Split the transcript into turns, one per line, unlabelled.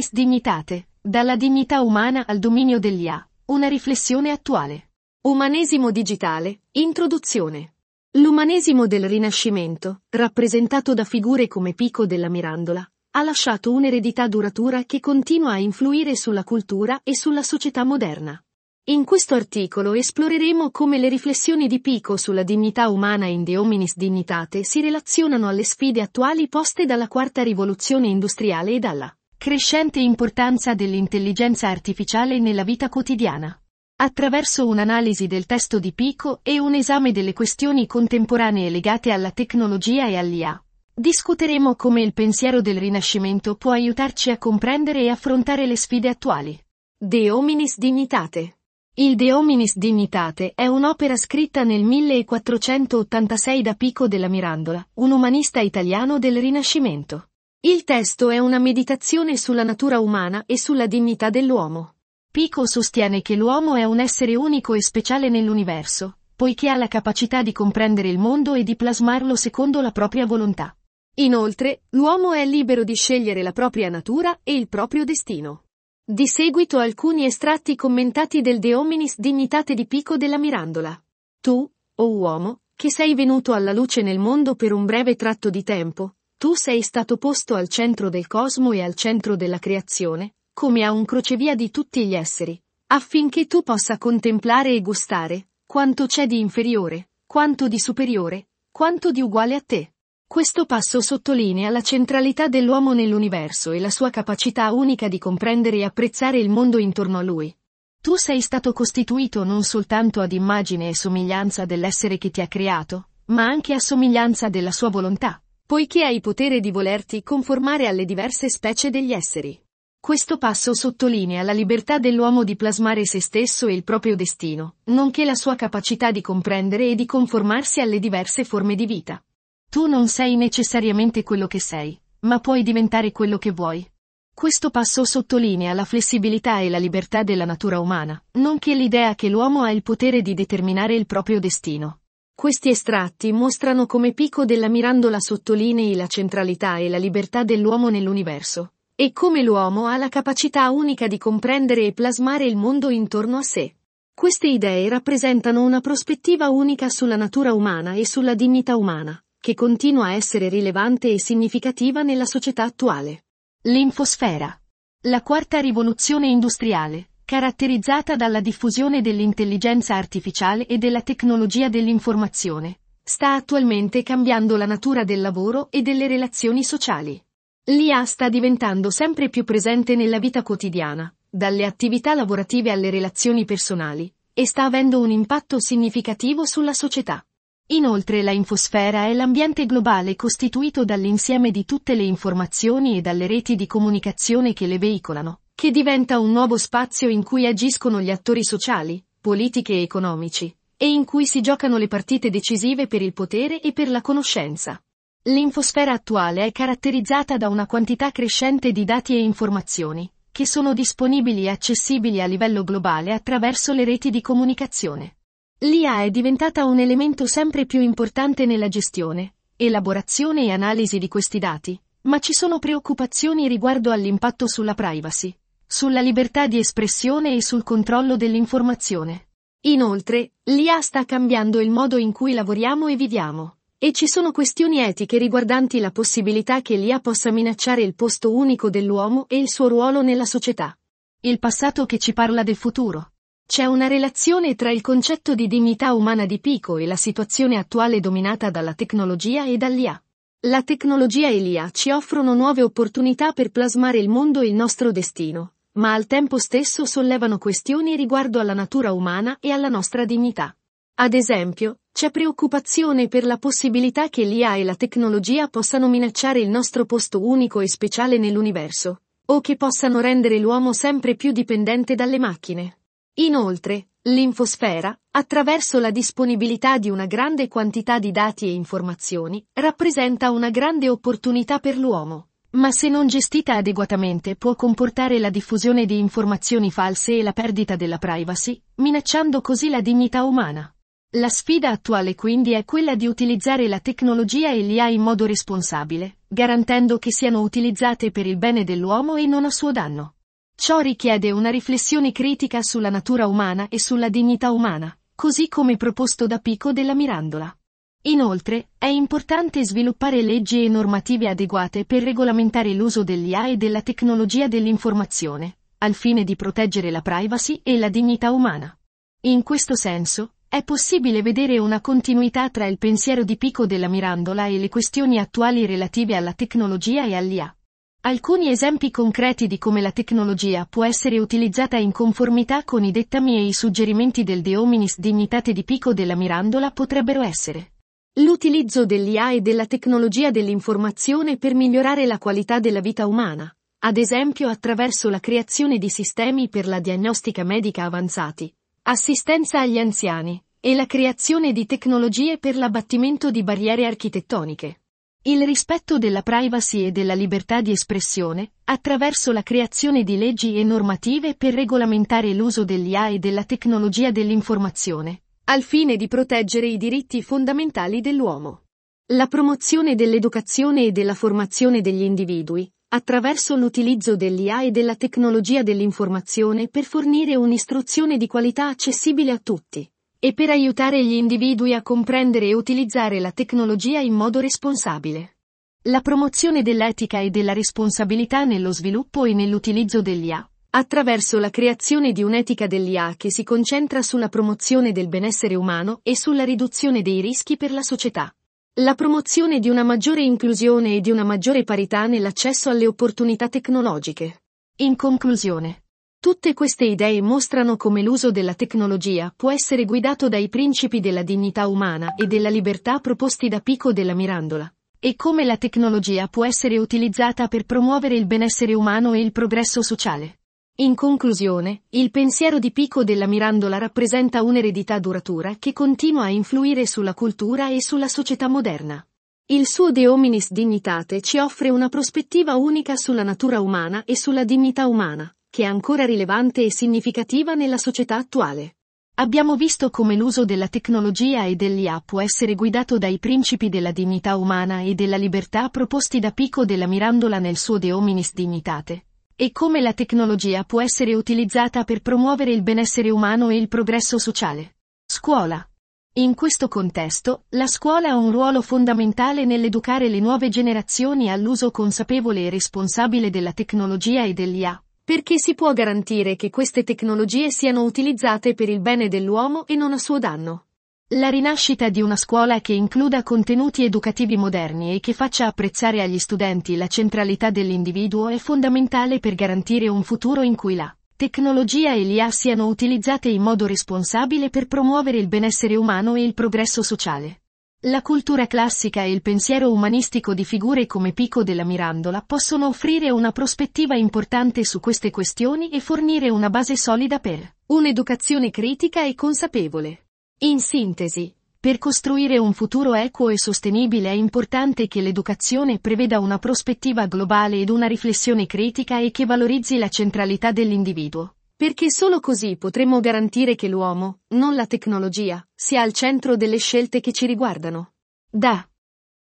hominis dignitate, dalla dignità umana al dominio degli A, una riflessione attuale. Umanesimo digitale, introduzione. L'umanesimo del Rinascimento, rappresentato da figure come Pico della Mirandola, ha lasciato un'eredità duratura che continua a influire sulla cultura e sulla società moderna. In questo articolo esploreremo come le riflessioni di Pico sulla dignità umana in De Hominis Dignitate si relazionano alle sfide attuali poste dalla quarta rivoluzione industriale e dalla crescente importanza dell'intelligenza artificiale nella vita quotidiana. Attraverso un'analisi del testo di Pico e un esame delle questioni contemporanee legate alla tecnologia e all'IA, discuteremo come il pensiero del Rinascimento può aiutarci a comprendere e affrontare le sfide attuali. De Hominis Dignitate il De Hominis Dignitate è un'opera scritta nel 1486 da Pico della Mirandola, un umanista italiano del Rinascimento. Il testo è una meditazione sulla natura umana e sulla dignità dell'uomo. Pico sostiene che l'uomo è un essere unico e speciale nell'universo, poiché ha la capacità di comprendere il mondo e di plasmarlo secondo la propria volontà. Inoltre, l'uomo è libero di scegliere la propria natura e il proprio destino. Di seguito alcuni estratti commentati del De Hominis Dignitate di Pico della Mirandola. Tu, o oh uomo, che sei venuto alla luce nel mondo per un breve tratto di tempo, tu sei stato posto al centro del cosmo e al centro della creazione, come a un crocevia di tutti gli esseri, affinché tu possa contemplare e gustare, quanto c'è di inferiore, quanto di superiore, quanto di uguale a te. Questo passo sottolinea la centralità dell'uomo nell'universo e la sua capacità unica di comprendere e apprezzare il mondo intorno a lui. Tu sei stato costituito non soltanto ad immagine e somiglianza dell'essere che ti ha creato, ma anche a somiglianza della sua volontà, poiché hai potere di volerti conformare alle diverse specie degli esseri. Questo passo sottolinea la libertà dell'uomo di plasmare se stesso e il proprio destino, nonché la sua capacità di comprendere e di conformarsi alle diverse forme di vita. Tu non sei necessariamente quello che sei, ma puoi diventare quello che vuoi. Questo passo sottolinea la flessibilità e la libertà della natura umana, nonché l'idea che l'uomo ha il potere di determinare il proprio destino. Questi estratti mostrano come Pico della Mirandola sottolinei la centralità e la libertà dell'uomo nell'universo, e come l'uomo ha la capacità unica di comprendere e plasmare il mondo intorno a sé. Queste idee rappresentano una prospettiva unica sulla natura umana e sulla dignità umana, che continua a essere rilevante e significativa nella società attuale. L'infosfera. La quarta rivoluzione industriale, caratterizzata dalla diffusione dell'intelligenza artificiale e della tecnologia dell'informazione, sta attualmente cambiando la natura del lavoro e delle relazioni sociali. L'IA sta diventando sempre più presente nella vita quotidiana, dalle attività lavorative alle relazioni personali, e sta avendo un impatto significativo sulla società. Inoltre la infosfera è l'ambiente globale costituito dall'insieme di tutte le informazioni e dalle reti di comunicazione che le veicolano, che diventa un nuovo spazio in cui agiscono gli attori sociali, politiche e economici, e in cui si giocano le partite decisive per il potere e per la conoscenza. L'infosfera attuale è caratterizzata da una quantità crescente di dati e informazioni, che sono disponibili e accessibili a livello globale attraverso le reti di comunicazione. L'IA è diventata un elemento sempre più importante nella gestione, elaborazione e analisi di questi dati, ma ci sono preoccupazioni riguardo all'impatto sulla privacy, sulla libertà di espressione e sul controllo dell'informazione. Inoltre, l'IA sta cambiando il modo in cui lavoriamo e viviamo, e ci sono questioni etiche riguardanti la possibilità che l'IA possa minacciare il posto unico dell'uomo e il suo ruolo nella società. Il passato che ci parla del futuro. C'è una relazione tra il concetto di dignità umana di Pico e la situazione attuale dominata dalla tecnologia e dall'IA. La tecnologia e l'IA ci offrono nuove opportunità per plasmare il mondo e il nostro destino, ma al tempo stesso sollevano questioni riguardo alla natura umana e alla nostra dignità. Ad esempio, c'è preoccupazione per la possibilità che l'IA e la tecnologia possano minacciare il nostro posto unico e speciale nell'universo, o che possano rendere l'uomo sempre più dipendente dalle macchine. Inoltre, l'infosfera, attraverso la disponibilità di una grande quantità di dati e informazioni, rappresenta una grande opportunità per l'uomo. Ma se non gestita adeguatamente può comportare la diffusione di informazioni false e la perdita della privacy, minacciando così la dignità umana. La sfida attuale quindi è quella di utilizzare la tecnologia e l'IA in modo responsabile, garantendo che siano utilizzate per il bene dell'uomo e non a suo danno. Ciò richiede una riflessione critica sulla natura umana e sulla dignità umana, così come proposto da Pico della Mirandola. Inoltre, è importante sviluppare leggi e normative adeguate per regolamentare l'uso dell'IA e della tecnologia dell'informazione, al fine di proteggere la privacy e la dignità umana. In questo senso, è possibile vedere una continuità tra il pensiero di Pico della Mirandola e le questioni attuali relative alla tecnologia e all'IA. Alcuni esempi concreti di come la tecnologia può essere utilizzata in conformità con i dettami e i suggerimenti del De Hominis Dignitate di Pico della Mirandola potrebbero essere l'utilizzo dell'IA e della tecnologia dell'informazione per migliorare la qualità della vita umana, ad esempio attraverso la creazione di sistemi per la diagnostica medica avanzati, assistenza agli anziani, e la creazione di tecnologie per l'abbattimento di barriere architettoniche. Il rispetto della privacy e della libertà di espressione, attraverso la creazione di leggi e normative per regolamentare l'uso dell'IA e della tecnologia dell'informazione, al fine di proteggere i diritti fondamentali dell'uomo. La promozione dell'educazione e della formazione degli individui, attraverso l'utilizzo dell'IA e della tecnologia dell'informazione per fornire un'istruzione di qualità accessibile a tutti, e per aiutare gli individui a comprendere e utilizzare la tecnologia in modo responsabile. La promozione dell'etica e della responsabilità nello sviluppo e nell'utilizzo dell'IA, attraverso la creazione di un'etica dell'IA che si concentra sulla promozione del benessere umano e sulla riduzione dei rischi per la società. La promozione di una maggiore inclusione e di una maggiore parità nell'accesso alle opportunità tecnologiche. In conclusione, tutte queste idee mostrano come l'uso della tecnologia può essere guidato dai principi della dignità umana e della libertà proposti da Pico della Mirandola, e come la tecnologia può essere utilizzata per promuovere il benessere umano e il progresso sociale. In conclusione, il pensiero di Pico della Mirandola rappresenta un'eredità duratura che continua a influire sulla cultura e sulla società moderna. Il suo De Hominis Dignitate ci offre una prospettiva unica sulla natura umana e sulla dignità umana, che è ancora rilevante e significativa nella società attuale. Abbiamo visto come l'uso della tecnologia e dell'IA può essere guidato dai principi della dignità umana e della libertà proposti da Pico della Mirandola nel suo De Hominis Dignitate e come la tecnologia può essere utilizzata per promuovere il benessere umano e il progresso sociale. Scuola. In questo contesto, la scuola ha un ruolo fondamentale nell'educare le nuove generazioni all'uso consapevole e responsabile della tecnologia e dell'IA, perché si può garantire che queste tecnologie siano utilizzate per il bene dell'uomo e non a suo danno. La rinascita di una scuola che includa contenuti educativi moderni e che faccia apprezzare agli studenti la centralità dell'individuo è fondamentale per garantire un futuro in cui la tecnologia e l'IA siano utilizzate in modo responsabile per promuovere il benessere umano e il progresso sociale. La cultura classica e il pensiero umanistico di figure come Pico della Mirandola possono offrire una prospettiva importante su queste questioni e fornire una base solida per un'educazione critica e consapevole. In sintesi, per costruire un futuro equo e sostenibile è importante che l'educazione preveda una prospettiva globale ed una riflessione critica e che valorizzi la centralità dell'individuo. Perché solo così potremo garantire che l'uomo, non la tecnologia, sia al centro delle scelte che ci riguardano. Da